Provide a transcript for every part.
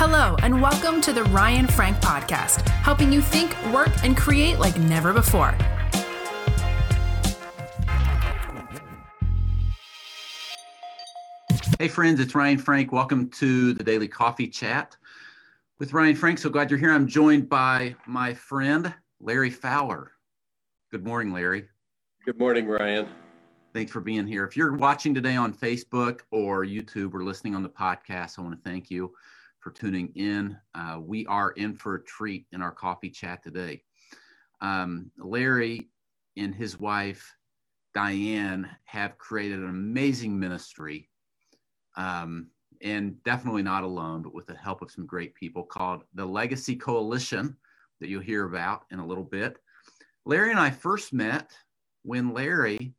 Hello, and welcome to the Ryan Frank Podcast, helping you think, work, and create like never before. Hey, friends, it's Ryan Frank. Welcome to the Daily Coffee Chat with Ryan Frank. So glad you're here. I'm joined by my friend, Larry Fowler. Good morning, Larry. Good morning, Ryan. Thanks for being here. If you're watching today on Facebook or YouTube or listening on the podcast, I want to thank you for tuning in. Uh, we are in for a treat in our coffee chat today. Um, Larry and his wife, Diane, have created an amazing ministry. Um, and definitely not alone, but with the help of some great people called the Legacy Coalition that you'll hear about in a little bit. Larry and I first met when Larry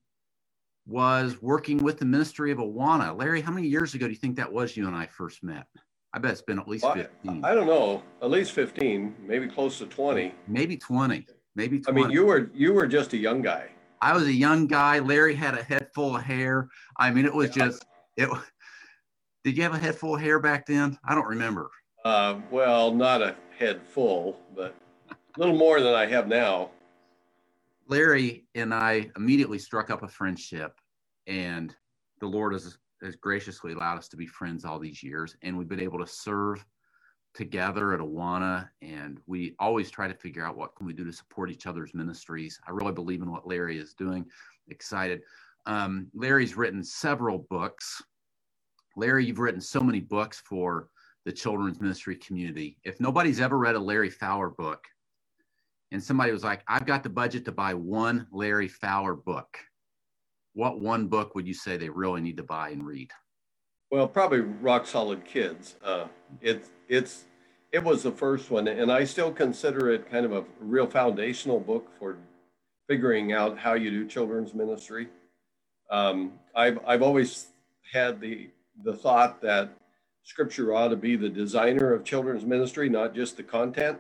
was working with the ministry of Awana. Larry, how many years ago do you think that was you and I first met? I bet it's been at least Well, 15. I, I don't know, at least 15, maybe close to 20. maybe 20. Maybe 20. I mean, you were you were just a young guy. I was a young guy. Larry had a head full of hair. I mean, it was Yeah. just, it. Did you have a head full of hair back then? I don't remember. Uh, well, not a head full, but a little more than I have now. Larry and I immediately struck up a friendship, and the Lord has, has graciously allowed us to be friends all these years. And we've been able to serve together at Awana, and we always try to figure out what can we do to support each other's ministries. I really believe in what Larry is doing. Excited. Um, Larry's written several books. Larry, you've written so many books for the children's ministry community. If nobody's ever read a Larry Fowler book, and somebody was like, I've got the budget to buy one Larry Fowler book. What one book would you say they really need to buy and read? Well, probably Rock Solid Kids. Uh, it's it's it was the first one, and I still consider it kind of a real foundational book for figuring out how you do children's ministry. Um, I've I've always had the the thought that Scripture ought to be the designer of children's ministry, not just the content.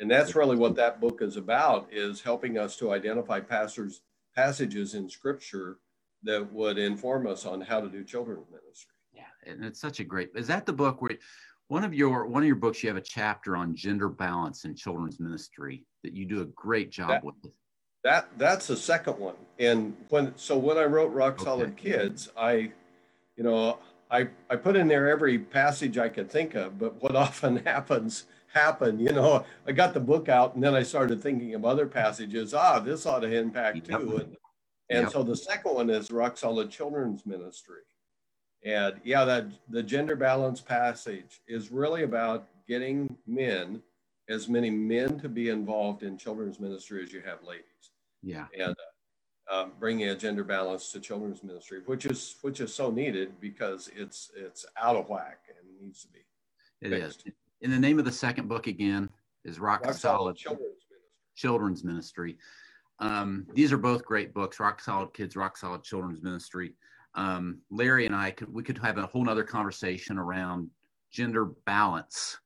And that's really what that book is about: is helping us to identify pastors passages in Scripture that would inform us on how to do children's ministry. Yeah, and it's such a great. Is that the book where one of your one of your books you have a chapter on gender balance in children's ministry that you do a great job That- with? That that's the second one. And when so when I wrote Rock Solid Kids, I, you know, I I put in there every passage I could think of. But what often happens happened, you know, I got the book out and then I started thinking of other passages. Ah, this ought to impact too. And and Yep. so the second one is Rock Solid Children's Ministry. And yeah, that the gender balance passage is really about getting men, as many men to be involved in children's ministry as you have ladies Yeah, and uh, um, bringing a gender balance to children's ministry, which is which is so needed because it's it's out of whack and needs to be. it is. And the name of the second book again is Rock, Rock Solid solid children's ministry. Children's Ministry. Um, these are both great books, Rock Solid Kids, Rock Solid Children's Ministry. Um, Larry and I could we could have a whole nother conversation around gender balance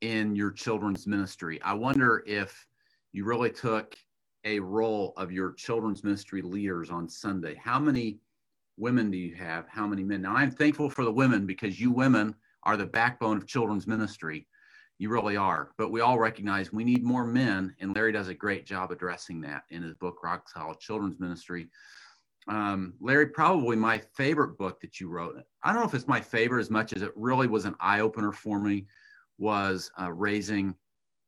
in your children's ministry. I wonder if you really took a roll of your children's ministry leaders on Sunday. How many women do you have? How many men? Now I'm thankful for the women because you women are the backbone of children's ministry. You really are. But we all recognize we need more men, and Larry does a great job addressing that in his book, Rock Solid Children's Ministry. Um, Larry, probably my favorite book that you wrote. I don't know if it's my favorite as much as it really was an eye opener for me. Was uh, raising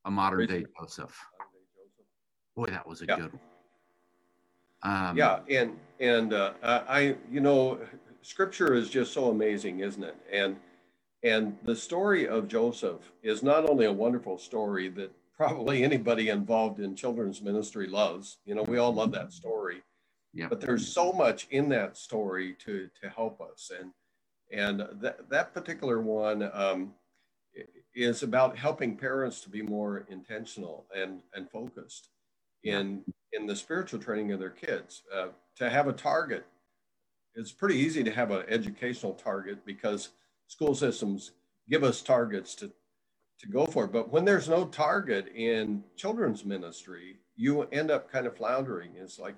a modern day Joseph. Boy, that was a Yeah. good one. Um, Yeah, and and uh, I, you know, Scripture is just so amazing, isn't it? And and the story of Joseph is not only a wonderful story that probably anybody involved in children's ministry loves. You know, we all love that story. Yeah. But there's so much in that story to to help us, and and that that particular one um, is about helping parents to be more intentional and and focused in in the spiritual training of their kids. Uh, to have a target, it's pretty easy to have an educational target because school systems give us targets to to go for. But when there's no target in children's ministry, you end up kind of floundering. It's like,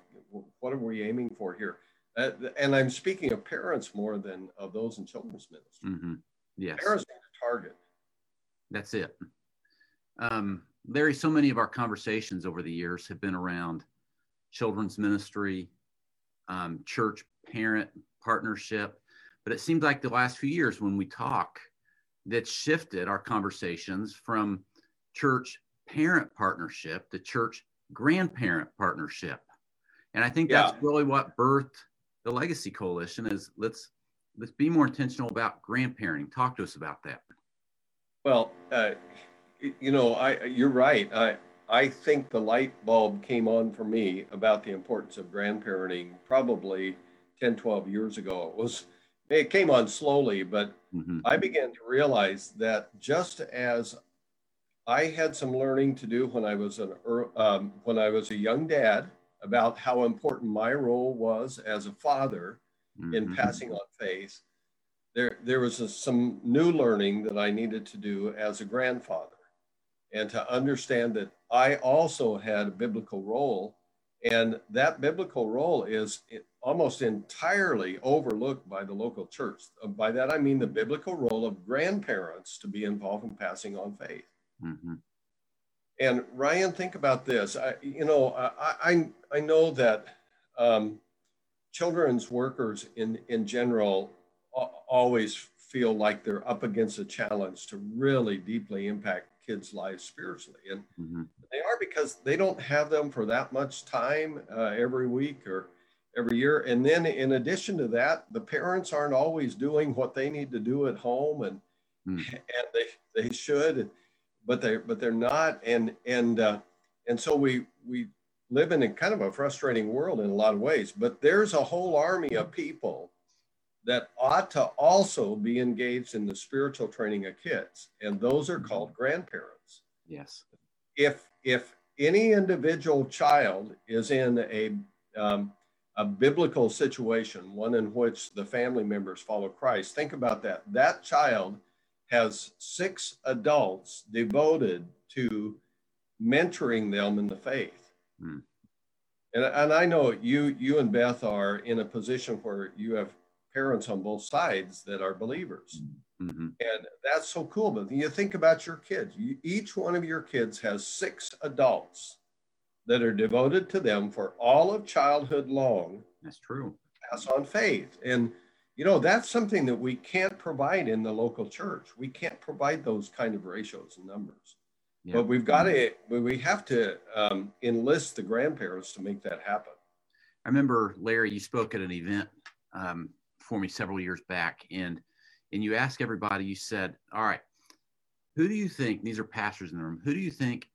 what are we aiming for here? Uh, and I'm speaking of parents more than of those in children's ministry. hmm Yes. Parents need a target. That's it. Um, Larry, so many of our conversations over the years have been around children's ministry, um, church parent partnership. But it seems like the last few years when we talk, that shifted our conversations from church parent partnership to church grandparent partnership. And I think that's yeah. really what birthed the Legacy Coalition is let's let's be more intentional about grandparenting. Talk to us about that. Well, uh, you know, I you're right. I I think the light bulb came on for me about the importance of grandparenting probably 10, 12 years ago. It was it came on slowly, but mm-hmm. I began to realize that just as I had some learning to do when I was an um, when I was a young dad about how important my role was as a father mm-hmm. in passing on faith. There, there was a, some new learning that I needed to do as a grandfather, and to understand that I also had a biblical role, and that biblical role is almost entirely overlooked by the local church. By that I mean the biblical role of grandparents to be involved in passing on faith. Mm-hmm. And Ryan, think about this. I, you know, I, I, I know that um, children's workers in, in general always feel like they're up against a challenge to really deeply impact kids' lives spiritually. And mm-hmm. they are because they don't have them for that much time uh, every week or every year. And then in addition to that, the parents aren't always doing what they need to do at home and, mm. and they, they should but they but they're not and and uh, and so we we live in a kind of a frustrating world in a lot of ways but there's a whole army of people that ought to also be engaged in the spiritual training of kids and those are called grandparents yes if if any individual child is in a um, a biblical situation one in which the family members follow christ think about that that child has six adults devoted to mentoring them in the faith. Hmm. And, and I know you you and Beth are in a position where you have parents on both sides that are believers. Mm-hmm. And that's so cool. But you think about your kids. You, each one of your kids has six adults that are devoted to them for all of childhood long. That's true. Pass on faith. And you know that's something that we can't provide in the local church we can't provide those kind of ratios and numbers yeah. but we've got to we have to um, enlist the grandparents to make that happen i remember larry you spoke at an event um, for me several years back and and you asked everybody you said all right who do you think these are pastors in the room who do you think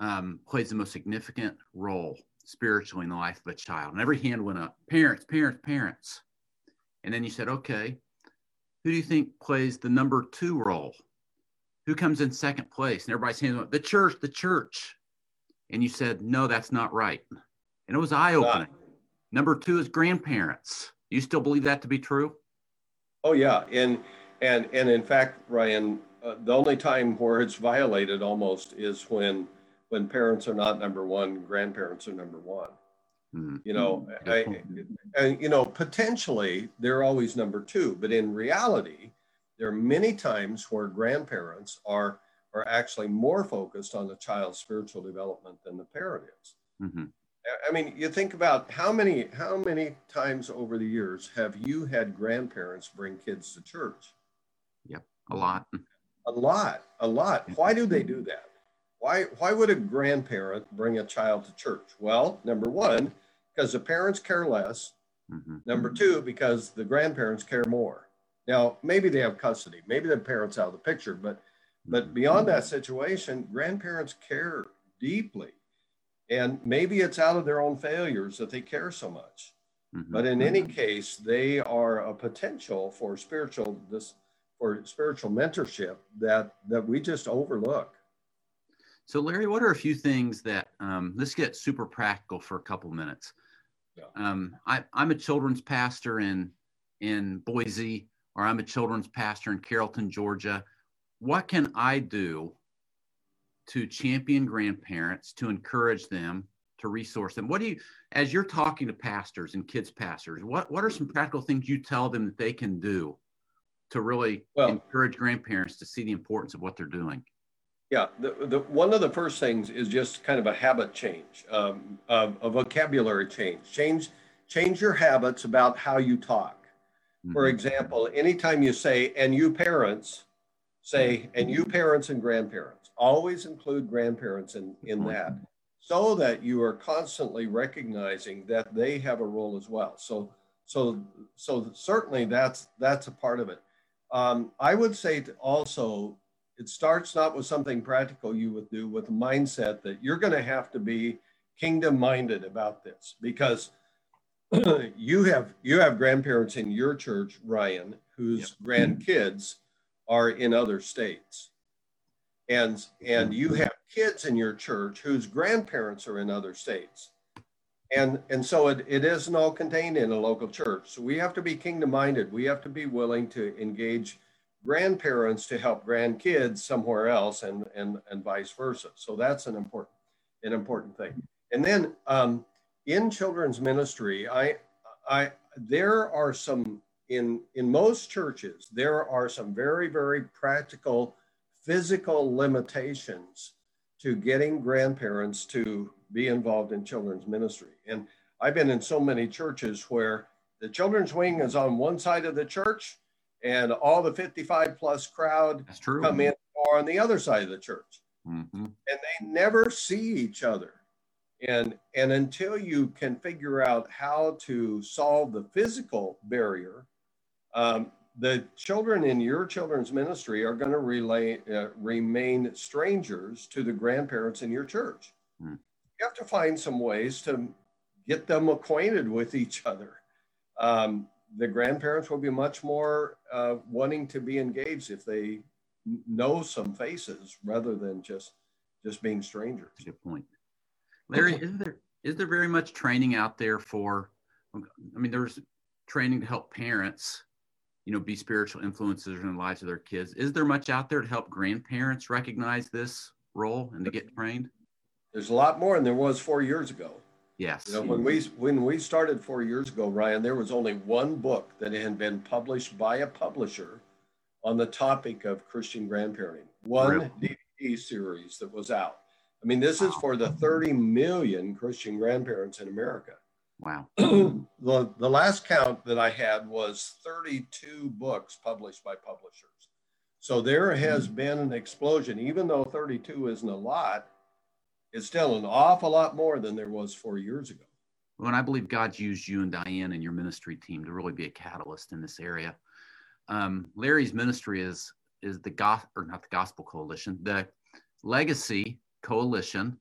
um, plays the most significant role spiritually in the life of a child and every hand went up parents parents parents and then you said, okay, who do you think plays the number two role? Who comes in second place? And everybody's saying, the church, the church. And you said, no, that's not right. And it was eye opening. Number two is grandparents. You still believe that to be true? Oh yeah, and and and in fact, Ryan, uh, the only time where it's violated almost is when when parents are not number one, grandparents are number one. Mm-hmm. You know, I, and you know, potentially they're always number two, but in reality, there are many times where grandparents are are actually more focused on the child's spiritual development than the parent is. Mm-hmm. I mean, you think about how many how many times over the years have you had grandparents bring kids to church? Yep, a lot. A lot, a lot. Why do they do that? Why why would a grandparent bring a child to church? Well, number one, because the parents care less. Mm-hmm. Number two, because the grandparents care more. Now, maybe they have custody, maybe the parents out of the picture, but but mm-hmm. beyond that situation, grandparents care deeply. And maybe it's out of their own failures that they care so much. Mm-hmm. But in any mm-hmm. case, they are a potential for spiritual this for spiritual mentorship that that we just overlook. So, Larry, what are a few things that um, let's get super practical for a couple minutes? Yeah. Um, I, I'm a children's pastor in in Boise, or I'm a children's pastor in Carrollton, Georgia. What can I do to champion grandparents to encourage them to resource them? What do you, as you're talking to pastors and kids pastors, what what are some practical things you tell them that they can do to really well, encourage grandparents to see the importance of what they're doing? Yeah, the, the, one of the first things is just kind of a habit change, um, a vocabulary change. Change change your habits about how you talk. Mm-hmm. For example, anytime you say "and you parents," say "and you parents and grandparents." Always include grandparents in in that, so that you are constantly recognizing that they have a role as well. So so so certainly that's that's a part of it. Um, I would say also it starts not with something practical you would do with a mindset that you're going to have to be kingdom minded about this because you have you have grandparents in your church ryan whose yep. grandkids are in other states and and you have kids in your church whose grandparents are in other states and and so it, it isn't all contained in a local church so we have to be kingdom minded we have to be willing to engage grandparents to help grandkids somewhere else and, and, and vice versa. So that's an important, an important thing. And then um, in children's ministry, I, I, there are some, in, in most churches, there are some very, very practical physical limitations to getting grandparents to be involved in children's ministry. And I've been in so many churches where the children's wing is on one side of the church and all the 55 plus crowd That's true. come in or on the other side of the church. Mm-hmm. And they never see each other. And, and until you can figure out how to solve the physical barrier, um, the children in your children's ministry are going to relay, uh, remain strangers to the grandparents in your church. Mm. You have to find some ways to get them acquainted with each other. Um, the grandparents will be much more uh, wanting to be engaged if they know some faces rather than just just being strangers. Good point, Larry. is there is there very much training out there for? I mean, there's training to help parents, you know, be spiritual influencers in the lives of their kids. Is there much out there to help grandparents recognize this role and to get trained? There's a lot more than there was four years ago. Yes. You know, when we when we started four years ago, Ryan, there was only one book that had been published by a publisher on the topic of Christian grandparenting. One really? DVD series that was out. I mean, this wow. is for the 30 million Christian grandparents in America. Wow. the, the last count that I had was 32 books published by publishers. So there has mm-hmm. been an explosion, even though 32 isn't a lot it's still an awful lot more than there was four years ago. Well, and I believe God's used you and Diane and your ministry team to really be a catalyst in this area. Um, Larry's ministry is is the gospel or not the Gospel Coalition, the Legacy Coalition.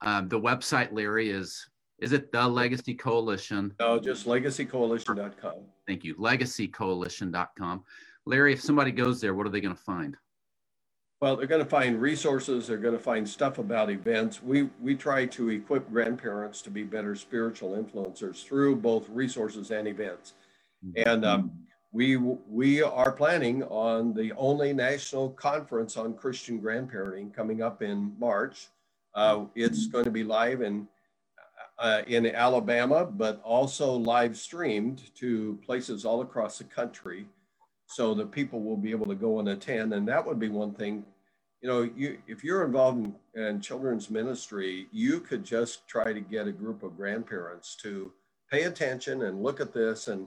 Um, the website, Larry, is is it the Legacy Coalition? No, just legacycoalition.com. Thank you. Legacycoalition.com. Larry, if somebody goes there, what are they going to find? Well, they're going to find resources. They're going to find stuff about events. We we try to equip grandparents to be better spiritual influencers through both resources and events. Mm-hmm. And um, we we are planning on the only national conference on Christian grandparenting coming up in March. Uh, it's going to be live in uh, in Alabama, but also live streamed to places all across the country so that people will be able to go and attend. And that would be one thing you know, you if you're involved in, in, children's ministry, you could just try to get a group of grandparents to pay attention and look at this and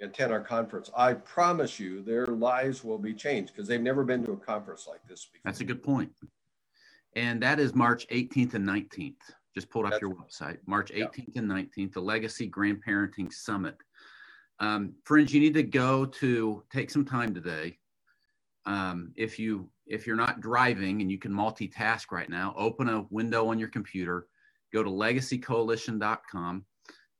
attend our conference. I promise you, their lives will be changed because they've never been to a conference like this before. That's a good point. And that is March 18th and 19th. Just pulled up That's, your website. March 18th yeah. and 19th, the Legacy Grandparenting Summit. Um, friends, you need to go to take some time today. Um, if you if you're not driving and you can multitask right now, open a window on your computer, go to legacycoalition.com.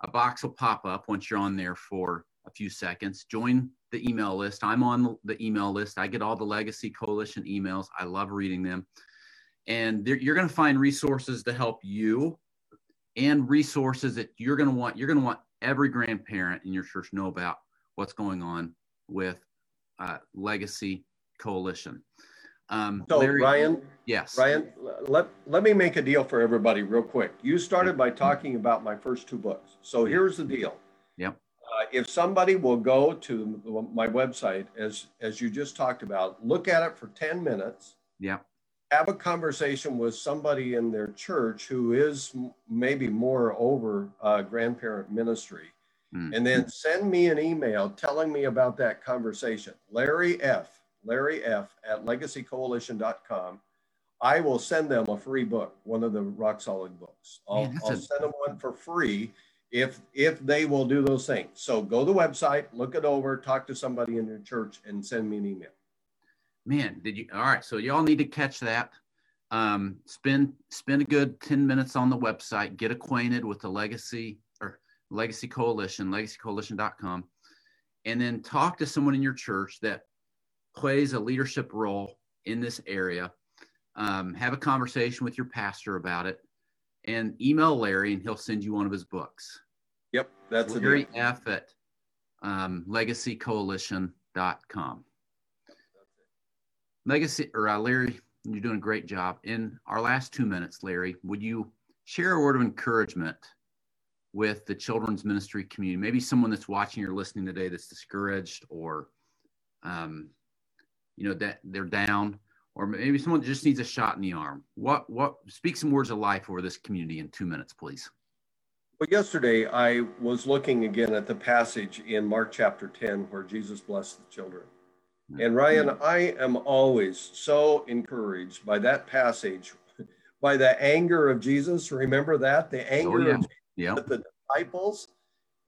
A box will pop up once you're on there for a few seconds. Join the email list. I'm on the email list. I get all the Legacy Coalition emails. I love reading them. And you're going to find resources to help you and resources that you're going to want. You're going to want every grandparent in your church know about what's going on with uh, Legacy Coalition. Um, so Larry, Ryan, yes, Ryan, let, let me make a deal for everybody real quick. You started by talking about my first two books. So here's the deal. Yep. Uh, if somebody will go to my website, as as you just talked about, look at it for ten minutes. Yeah. Have a conversation with somebody in their church who is maybe more over uh, grandparent ministry, mm. and then send me an email telling me about that conversation. Larry F. Larry F. at legacycoalition.com. I will send them a free book, one of the rock solid books. I'll, Man, I'll a- send them one for free if if they will do those things. So go to the website, look it over, talk to somebody in your church, and send me an email. Man, did you? All right, so y'all need to catch that. Um, spend spend a good ten minutes on the website, get acquainted with the Legacy or Legacy Coalition, LegacyCoalition.com, and then talk to someone in your church that plays a leadership role in this area. Um, have a conversation with your pastor about it and email Larry and he'll send you one of his books. Yep, that's Larry F at um, legacycoalition.com. Legacy or uh, Larry, you're doing a great job. In our last two minutes, Larry, would you share a word of encouragement with the children's ministry community? Maybe someone that's watching or listening today that's discouraged or, um, you know, that they're down or maybe someone just needs a shot in the arm. What what speak some words of life over this community in two minutes, please. Well, yesterday I was looking again at the passage in Mark chapter 10 where Jesus blessed the children. And Ryan, I am always so encouraged by that passage, by the anger of Jesus. Remember that? The anger oh, yeah. of yeah. the disciples.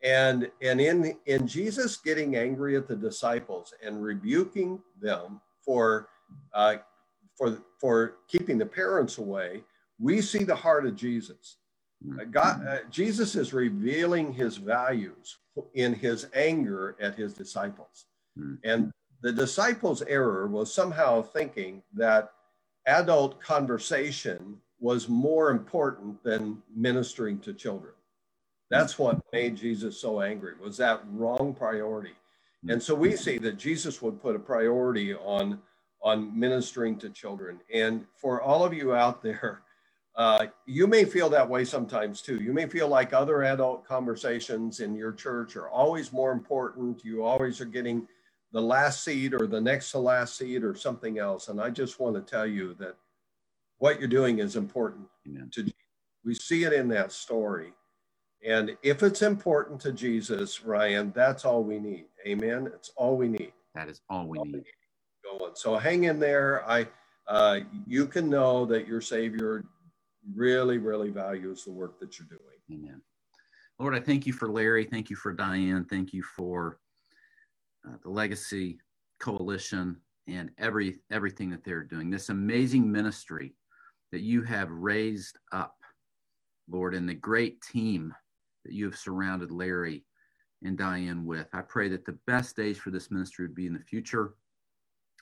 And and in in Jesus getting angry at the disciples and rebuking them for uh, for, for keeping the parents away, we see the heart of Jesus. Uh, God, uh, Jesus is revealing his values in his anger at his disciples. Hmm. And the disciples' error was somehow thinking that adult conversation was more important than ministering to children. That's what made Jesus so angry, was that wrong priority. And so we see that Jesus would put a priority on on ministering to children. And for all of you out there, uh, you may feel that way sometimes too. You may feel like other adult conversations in your church are always more important. You always are getting the last seat or the next to last seat or something else. And I just want to tell you that what you're doing is important Amen. to we see it in that story. And if it's important to Jesus, Ryan, that's all we need. Amen. It's all we need. That is all we all need. We need going. So hang in there. I, uh, you can know that your Savior really, really values the work that you're doing. Amen. Lord, I thank you for Larry. Thank you for Diane. Thank you for uh, the Legacy Coalition and every everything that they're doing. This amazing ministry that you have raised up, Lord, and the great team that you have surrounded Larry and Diane with. I pray that the best days for this ministry would be in the future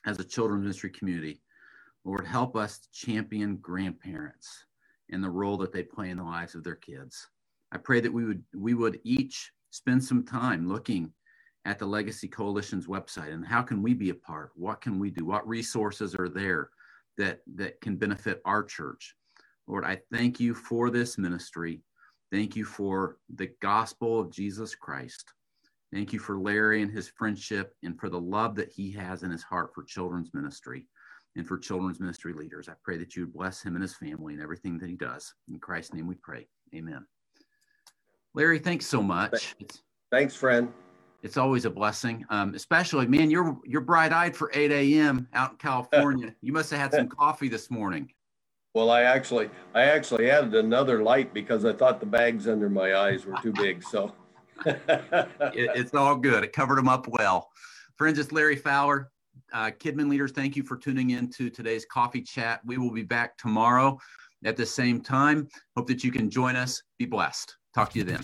as a children's ministry community. Lord, help us champion grandparents and the role that they play in the lives of their kids. I pray that we would we would each spend some time looking at the Legacy Coalition's website and how can we be a part? What can we do? What resources are there that that can benefit our church? Lord, I thank you for this ministry. Thank you for the gospel of Jesus Christ. Thank you for Larry and his friendship and for the love that he has in his heart for children's ministry and for children's ministry leaders. I pray that you would bless him and his family and everything that he does. In Christ's name we pray. Amen. Larry, thanks so much. Thanks, friend. It's always a blessing, um, especially, man, you're, you're bright eyed for 8 a.m. out in California. you must have had some coffee this morning. Well, I actually, I actually added another light because I thought the bags under my eyes were too big. So it, it's all good. It covered them up well. Friends, it's Larry Fowler. Uh, Kidmin leaders, thank you for tuning in to today's coffee chat. We will be back tomorrow at the same time. Hope that you can join us. Be blessed. Talk to you then.